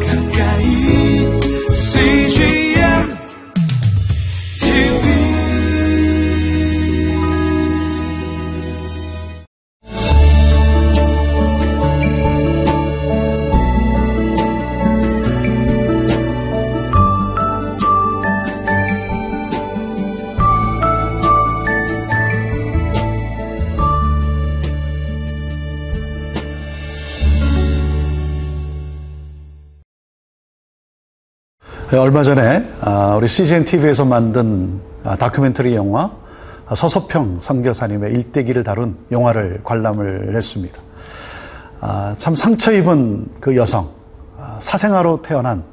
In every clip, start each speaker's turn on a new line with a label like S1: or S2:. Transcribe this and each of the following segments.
S1: 가까
S2: 얼마 전에 아, 우리 CGN TV에서 만든 아, 다큐멘터리 영화 아, 서소평 선교사님의 일대기를 다룬 영화를 관람을 했습니다. 아, 참 상처 입은 그 여성, 아, 사생아로 태어난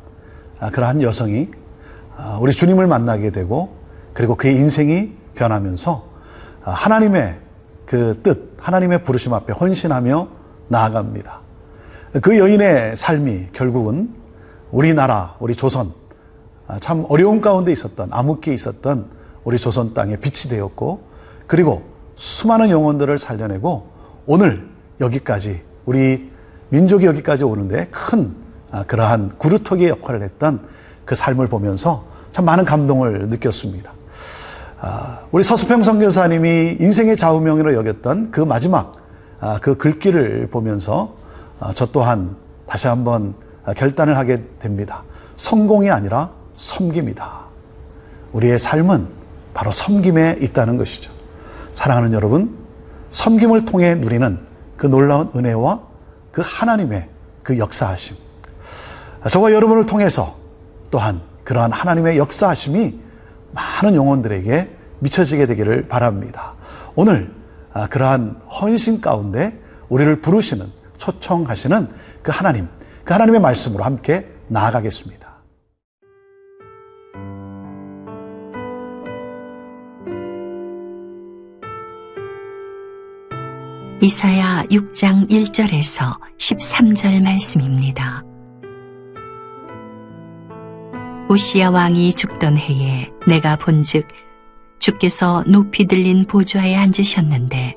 S2: 아, 그러한 여성이 아, 우리 주님을 만나게 되고 그리고 그의 인생이 변하면서 아, 하나님의 그 뜻, 하나님의 부르심 앞에 헌신하며 나아갑니다. 그 여인의 삶이 결국은 우리나라, 우리 조선, 아, 참 어려운 가운데 있었던, 암흑기에 있었던 우리 조선 땅에 빛이 되었고, 그리고 수많은 영혼들을 살려내고, 오늘 여기까지, 우리 민족이 여기까지 오는데 큰 아, 그러한 구루터기의 역할을 했던 그 삶을 보면서 참 많은 감동을 느꼈습니다. 아, 우리 서수평 선교사님이 인생의 좌우명으로 여겼던 그 마지막 아, 그 글귀를 보면서 아, 저 또한 다시 한번 아, 결단을 하게 됩니다. 성공이 아니라 섬김이다. 우리의 삶은 바로 섬김에 있다는 것이죠. 사랑하는 여러분, 섬김을 통해 누리는 그 놀라운 은혜와 그 하나님의 그 역사하심. 아, 저와 여러분을 통해서 또한 그러한 하나님의 역사하심이 많은 영혼들에게 미쳐지게 되기를 바랍니다. 오늘 아, 그러한 헌신 가운데 우리를 부르시는 초청하시는 그 하나님, 그 하나님의 말씀으로 함께 나아가겠습니다.
S3: 이사야 6장 1절에서 13절 말씀입니다. 오시야 왕이 죽던 해에 내가 본즉 주께서 높이 들린 보좌에 앉으셨는데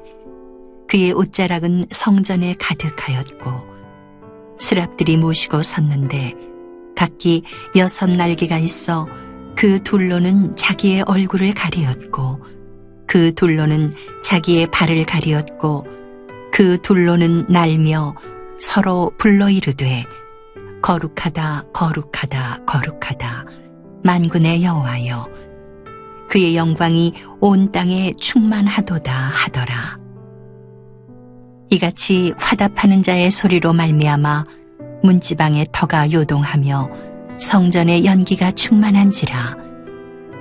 S3: 그의 옷자락은 성전에 가득하였고 스랍들이 모시고 섰는데 각기 여섯 날개가 있어 그 둘로는 자기의 얼굴을 가리었고 그 둘로는 자기의 발을 가리었고 그 둘로는 날며 서로 불러 이르되 거룩하다 거룩하다 거룩하다. 만군의 여호와여 그의 영광이 온 땅에 충만하도다 하더라. 이같이 화답하는 자의 소리로 말미암아 문지방의 터가 요동하며 성전의 연기가 충만한지라.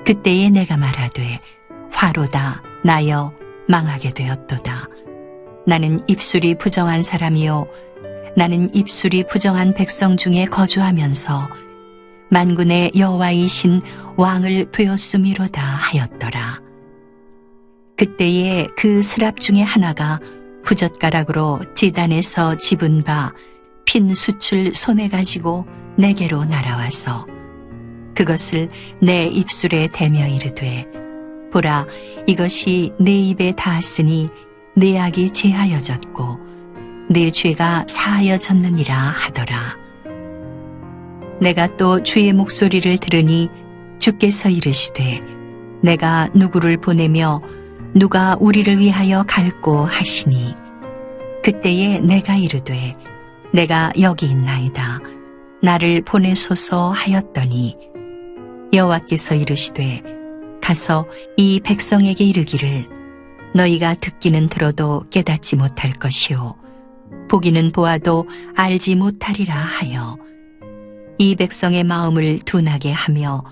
S3: 그때에 내가 말하되 화로다 나여 망하게 되었도다 나는 입술이 부정한 사람이요 나는 입술이 부정한 백성 중에 거주하면서 만군의 여호와이신 왕을 되었음이로다 하였더라. 그때에 그 스랍 중에 하나가 부젓가락으로 지단에서 집은 바핀 숯을 손에 가지고 내게로 날아와서 그것을 내 입술에 대며 이르되 보라 이것이 내 입에 닿았으니 내 악이 제하여졌고 내 죄가 사하여졌느니라 하더라. 내가 또 주의 목소리를 들으니 주께서 이르시되 내가 누구를 보내며 누가 우리를 위하여 갈고 하시니 그때에 내가 이르되 내가 여기 있나이다 나를 보내소서 하였더니 여호와께서 이르시되 가서 이 백성에게 이르기를 너희가 듣기는 들어도 깨닫지 못할 것이요 보기는 보아도 알지 못하리라 하여 이 백성의 마음을 둔하게 하며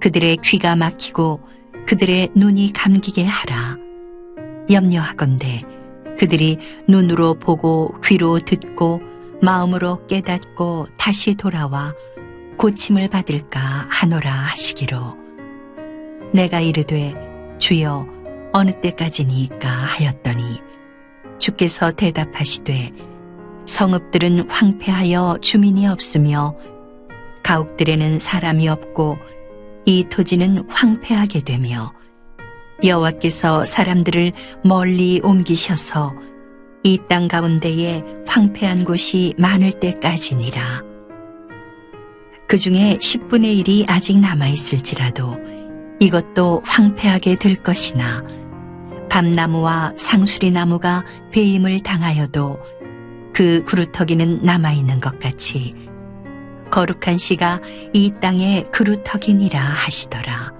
S3: 그들의 귀가 막히고 그들의 눈이 감기게 하라. 염려하건대 그들이 눈으로 보고 귀로 듣고 마음으로 깨닫고 다시 돌아와 고침을 받을까 하노라 하시기로 내가 이르되 주여 어느 때까지니까 하였더니 주께서 대답하시되 성읍들은 황폐하여 주민이 없으며 가옥들에는 사람이 없고 이 토지는 황폐하게 되며 여호와께서 사람들을 멀리 옮기셔서 이 땅 가운데에 황폐한 곳이 많을 때까지니라. 그 중에 10분의 1이 아직 남아있을지라도 이것도 황폐하게 될 것이나 밤나무와 상수리 나무가 배임을 당하여도 그 그루터기는 남아있는 것 같이 거룩한 씨가 이 땅의 그루터기니라 하시더라.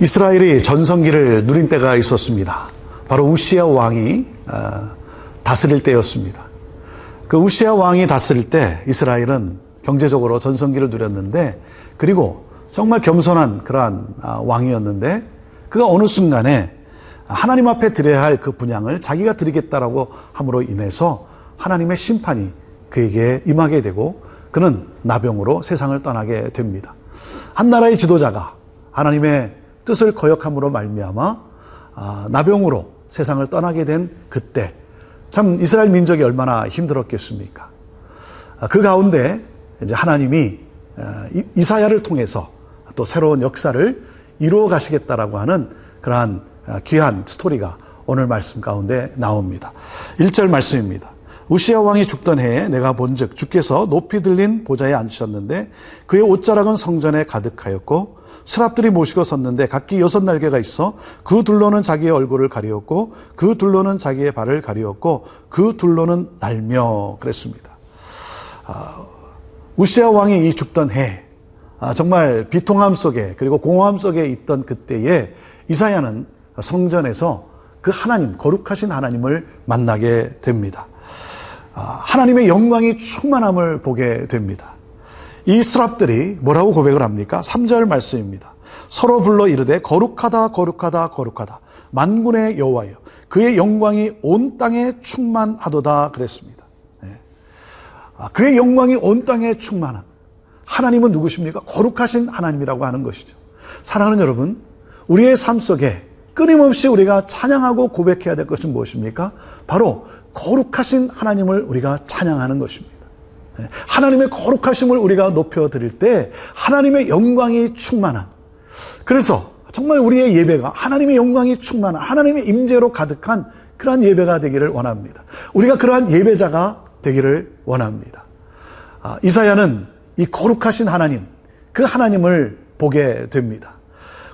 S2: 이스라엘이 전성기를 누린 때가 있었습니다. 바로 우시아 왕이 어, 다스릴 때였습니다. 그 우시아 왕이 다스릴 때 이스라엘은 경제적으로 전성기를 누렸는데 그리고 정말 겸손한 그러한 아, 왕이었는데 그가 어느 순간에 하나님 앞에 드려야 할 그 분양을 자기가 드리겠다라고 함으로 인해서 하나님의 심판이 그에게 임하게 되고 그는 나병으로 세상을 떠나게 됩니다. 한 나라의 지도자가 하나님의 뜻을 거역함으로 말미암아 아, 나병으로 세상을 떠나게 된 그때 참 이스라엘 민족이 얼마나 힘들었겠습니까? 아, 그 가운데 이제 하나님이 아, 이- 이사야를 통해서 또 새로운 역사를 이루어 가시겠다라고 하는 그러한 아, 귀한 스토리가 오늘 말씀 가운데 나옵니다. 1절 말씀입니다. 우시아 왕이 죽던 해에 내가 본즉 주께서 높이 들린 보좌에 앉으셨는데 그의 옷자락은 성전에 가득하였고 스랍들이 모시고 섰는데 각기 여섯 날개가 있어 그 둘로는 자기의 얼굴을 가리었고 그 둘로는 자기의 발을 가리었고 그 둘로는 날며 그랬습니다. 우시아 왕이 이 죽던 해, 아, 정말 비통함 속에 그리고 공허함 속에 있던 그때에 이사야는 성전에서 그 하나님, 거룩하신 하나님을 만나게 됩니다. 아, 하나님의 영광이 충만함을 보게 됩니다. 이 스랍들이 뭐라고 고백을 합니까? 3절 말씀입니다. 서로 불러 이르되 거룩하다 거룩하다 거룩하다 만군의 여호와여 그의 영광이 온 땅에 충만하도다 그랬습니다. 아, 그의 영광이 온 땅에 충만한 하나님은 누구십니까? 거룩하신 하나님이라고 하는 것이죠. 사랑하는 여러분, 우리의 삶 속에 끊임없이 우리가 찬양하고 고백해야 될 것은 무엇입니까? 바로 거룩하신 하나님을 우리가 찬양하는 것입니다. 네, 하나님의 거룩하심을 우리가 높여드릴 때 하나님의 영광이 충만한 그래서 정말 우리의 예배가 하나님의 영광이 충만한 하나님의 임재로 가득한 그러한 예배가 되기를 원합니다. 우리가 그러한 예배자가 되기를 원합니다. 아, 이사야는 이 거룩하신 하나님, 그 하나님을 보게 됩니다.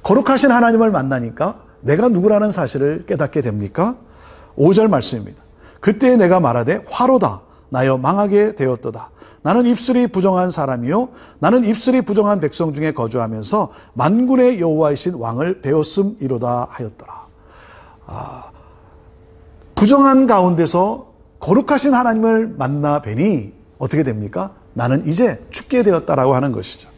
S2: 거룩하신 하나님을 만나니까 내가 누구라는 사실을 깨닫게 됩니까? 5절 말씀입니다. 그때 내가 말하되 화로다 나여 망하게 되었도다. 나는 입술이 부정한 사람이요 나는 입술이 부정한 백성 중에 거주하면서 만군의 여호와이신 왕을 배웠음이로다 하였더라. 아, 부정한 가운데서 거룩하신 하나님을 만나 뵈니 어떻게 됩니까? 나는 이제 죽게 되었다라고 하는 것이죠.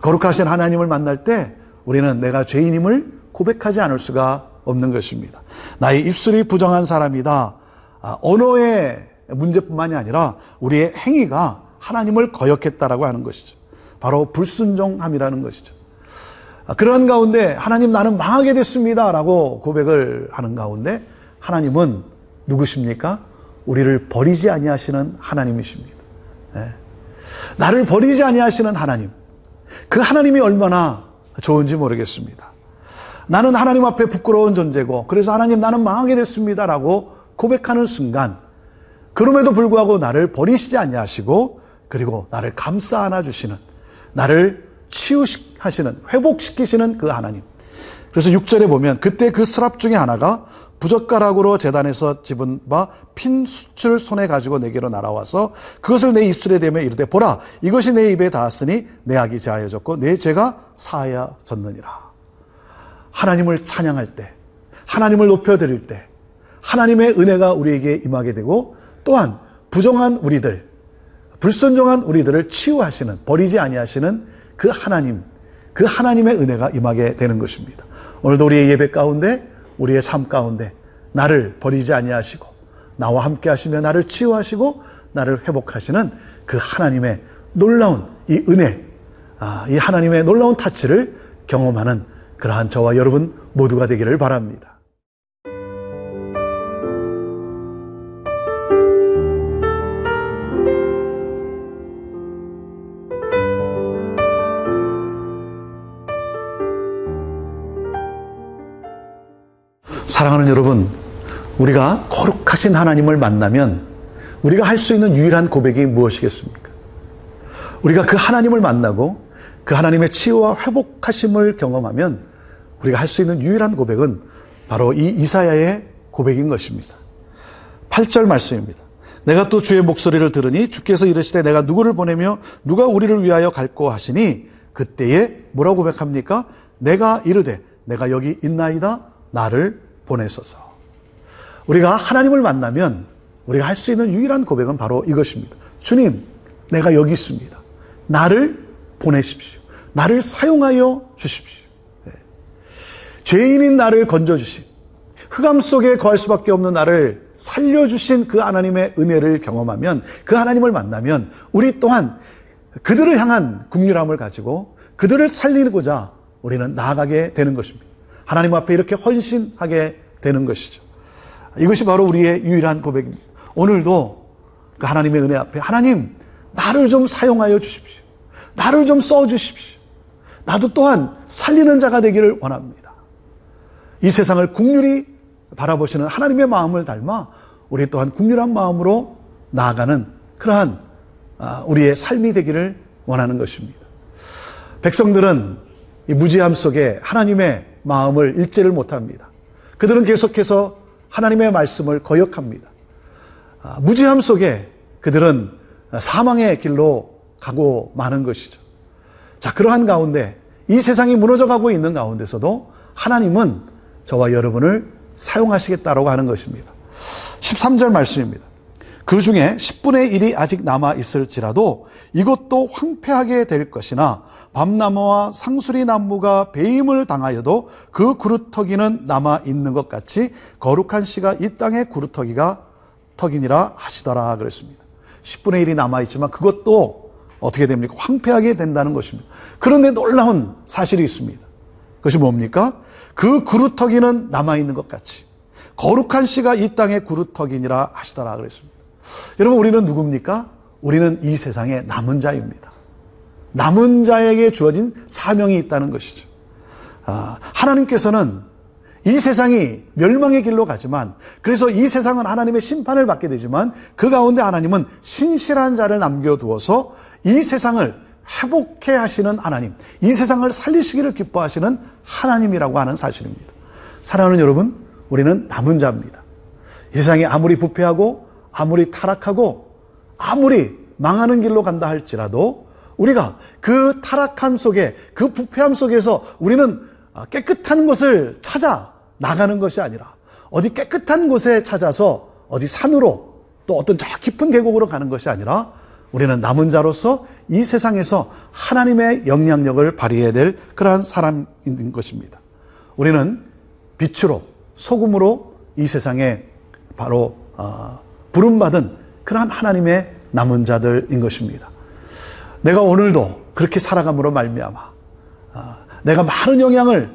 S2: 거룩하신 하나님을 만날 때 우리는 내가 죄인임을 고백하지 않을 수가 없는 것입니다. 나의 입술이 부정한 사람이다. 아, 언어의 문제뿐만이 아니라 우리의 행위가 하나님을 거역했다라고 하는 것이죠. 바로 불순종함이라는 것이죠. 아, 그러한 가운데 하나님 나는 망하게 됐습니다라고 고백을 하는 가운데 하나님은 누구십니까? 우리를 버리지 아니하시는 하나님이십니다. 예. 나를 버리지 아니하시는 하나님. 그 하나님이 얼마나 좋은지 모르겠습니다. 나는 하나님 앞에 부끄러운 존재고 그래서 하나님 나는 망하게 됐습니다라고 고백하는 순간 그럼에도 불구하고 나를 버리시지 아니하시고 그리고 나를 감싸 안아 주시는 나를 치유하시는 회복시키시는 그 하나님. 그래서 6절에 보면 그때 그 스랍 중에 하나가 부젓가락으로 재단에서 집은 바 핀 숯을 손에 가지고 내게로 날아와서 그것을 내 입술에 대며 이르되 보라 이것이 내 입에 닿았으니 내 악이 자하여졌고 내 죄가 사하여졌느니라. 하나님을 찬양할 때 하나님을 높여드릴 때 하나님의 은혜가 우리에게 임하게 되고 또한 부정한 우리들 불순종한 우리들을 치유하시는 버리지 아니하시는 그 하나님 그 하나님의 은혜가 임하게 되는 것입니다. 오늘도 우리의 예배 가운데 우리의 삶 가운데 나를 버리지 아니하시고 나와 함께 하시며 나를 치유하시고 나를 회복하시는 그 하나님의 놀라운 이 은혜 아, 이 하나님의 놀라운 타치를 경험하는 그러한 저와 여러분 모두가 되기를 바랍니다. 사랑하는 여러분, 우리가 거룩하신 하나님을 만나면 우리가 할 수 있는 유일한 고백이 무엇이겠습니까? 우리가 그 하나님을 만나고 그 하나님의 치유와 회복하심을 경험하면 우리가 할 수 있는 유일한 고백은 바로 이 이사야의 고백인 것입니다. 8절 말씀입니다. 내가 또 주의 목소리를 들으니 주께서 이르시되 내가 누구를 보내며 누가 우리를 위하여 갈고 하시니 그때에 뭐라고 고백합니까? 내가 이르되 내가 여기 있나이다 나를 보내소서. 우리가 하나님을 만나면 우리가 할 수 있는 유일한 고백은 바로 이것입니다. 주님, 내가 여기 있습니다. 나를 보내십시오. 나를 사용하여 주십시오. 네. 죄인인 나를 건져주신 흑암 속에 거할 수밖에 없는 나를 살려주신 그 하나님의 은혜를 경험하면 그 하나님을 만나면 우리 또한 그들을 향한 국률함을 가지고 그들을 살리고자 우리는 나아가게 되는 것입니다. 하나님 앞에 이렇게 헌신하게 되는 것이죠. 이것이 바로 우리의 유일한 고백입니다. 오늘도 그 하나님의 은혜 앞에 하나님 나를 좀 사용하여 주십시오. 나를 좀 써 주십시오. 나도 또한 살리는 자가 되기를 원합니다. 이 세상을 국률이 바라보시는 하나님의 마음을 닮아 우리 또한 국률한 마음으로 나아가는 그러한 아, 우리의 삶이 되기를 원하는 것입니다. 백성들은 이 무지함 속에 하나님의 마음을 읽지를 못합니다. 그들은 계속해서 하나님의 말씀을 거역합니다. 아, 무지함 속에 그들은 사망의 길로 가고 마는 것이죠. 자, 그러한 가운데 이 세상이 무너져 가고 있는 가운데서도 하나님은 저와 여러분을 사용하시겠다라고 하는 것입니다. 13절 말씀입니다. 그 중에 10분의 1이 아직 남아 있을지라도 이것도 황폐하게 될 것이나 밤나무와 상수리 나무가 배임을 당하여도 그 구루터기는 남아 있는 것 같이 거룩한 씨가 이 땅의 구루터기가 턱이니라 하시더라 그랬습니다. 10분의 1이 남아 있지만 그것도 어떻게 됩니까? 황폐하게 된다는 것입니다. 그런데 놀라운 사실이 있습니다. 그것이 뭡니까? 그 구루터기는 남아 있는 것 같이 거룩한 씨가 이 땅의 구루터기니라 하시더라 그랬습니다. 여러분 우리는 누굽니까? 우리는 이 세상의 남은 자입니다. 남은 자에게 주어진 사명이 있다는 것이죠. 아, 하나님께서는 이 세상이 멸망의 길로 가지만 그래서 이 세상은 하나님의 심판을 받게 되지만 그 가운데 하나님은 신실한 자를 남겨두어서 이 세상을 회복해 하시는 하나님, 이 세상을 살리시기를 기뻐하시는 하나님이라고 하는 사실입니다. 사랑하는 여러분, 우리는 남은 자입니다. 이 세상이 아무리 부패하고 아무리 타락하고 아무리 망하는 길로 간다 할지라도 우리가 그 타락함 속에 그 부패함 속에서 우리는 깨끗한 것을 찾아 나가는 것이 아니라 어디 깨끗한 곳에 찾아서 어디 산으로 또 어떤 저 깊은 계곡으로 가는 것이 아니라 우리는 남은 자로서 이 세상에서 하나님의 영향력을 발휘해야 될 그러한 사람인 것입니다. 우리는 빛으로 소금으로 이 세상에 바로 어, 부름받은 그러한 하나님의 남은 자들인 것입니다. 내가 오늘도 그렇게 살아감으로 말미암아 어, 내가 많은 영향을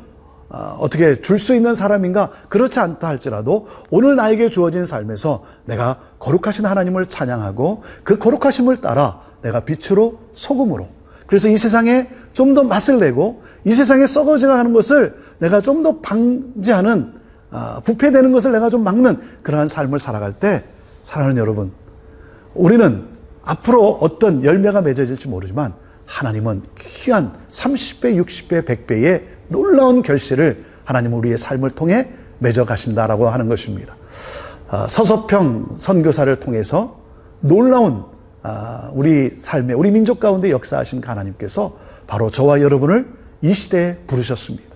S2: 어, 어떻게 줄 수 있는 사람인가 그렇지 않다 할지라도 오늘 나에게 주어진 삶에서 내가 거룩하신 하나님을 찬양하고 그 거룩하심을 따라 내가 빛으로 소금으로 그래서 이 세상에 좀 더 맛을 내고 이 세상에 썩어져 가는 것을 내가 좀 더 방지하는 어, 부패되는 것을 내가 좀 막는 그러한 삶을 살아갈 때 사랑하는 여러분 우리는 앞으로 어떤 열매가 맺어질지 모르지만 하나님은 귀한 30배, 60배, 100배의 놀라운 결실을 하나님 우리의 삶을 통해 맺어 가신다라고 하는 것입니다. 아, 서서평 선교사를 통해서 놀라운 아, 우리 삶에 우리 민족 가운데 역사하신 하나님께서 바로 저와 여러분을 이 시대에 부르셨습니다.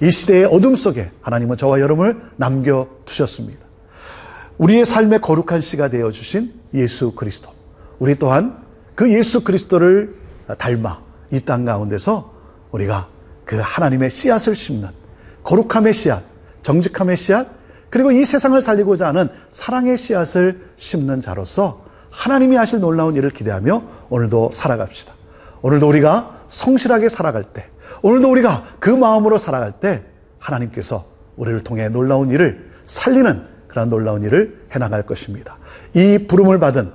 S2: 이 시대의 어둠 속에 하나님은 저와 여러분을 남겨 두셨습니다. 우리의 삶의 거룩한 씨가 되어 주신 예수 그리스도. 우리 또한 그 예수 그리스도를 닮아 이 땅 가운데서 우리가 그 하나님의 씨앗을 심는 거룩함의 씨앗, 정직함의 씨앗, 그리고 이 세상을 살리고자 하는 사랑의 씨앗을 심는 자로서 하나님이 하실 놀라운 일을 기대하며 오늘도 살아갑시다. 오늘도 우리가 성실하게 살아갈 때, 오늘도 우리가 그 마음으로 살아갈 때 하나님께서 우리를 통해 놀라운 일을 살리는 그런 놀라운 일을 해나갈 것입니다. 이 부름을 받은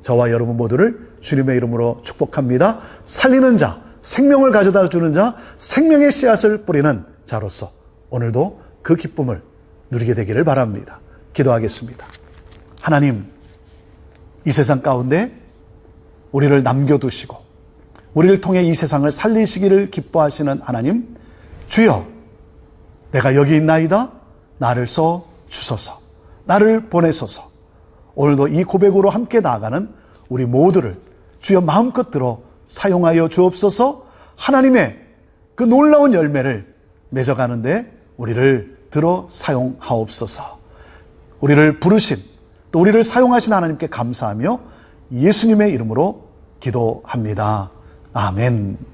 S2: 저와 여러분 모두를 주님의 이름으로 축복합니다. 살리는 자, 생명을 가져다 주는 자, 생명의 씨앗을 뿌리는 자로서 오늘도 그 기쁨을 누리게 되기를 바랍니다. 기도하겠습니다. 하나님, 이 세상 가운데 우리를 남겨두시고 우리를 통해 이 세상을 살리시기를 기뻐하시는 하나님 주여 내가 여기 있나이다 나를 써 주소서 나를 보내소서 오늘도 이 고백으로 함께 나아가는 우리 모두를 주여 마음껏 들어 사용하여 주옵소서 하나님의 그 놀라운 열매를 맺어가는데 우리를 들어 사용하옵소서 우리를 부르신 또 우리를 사용하신 하나님께 감사하며 예수님의 이름으로 기도합니다. 아멘.